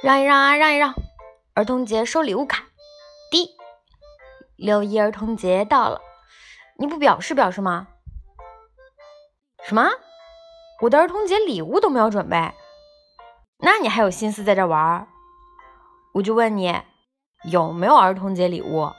让一让啊，让一让！儿童节收礼物卡，滴，六一儿童节到了，你不表示表示吗？什么？我的儿童节礼物都没有准备，那你还有心思在这玩？我就问你，有没有儿童节礼物？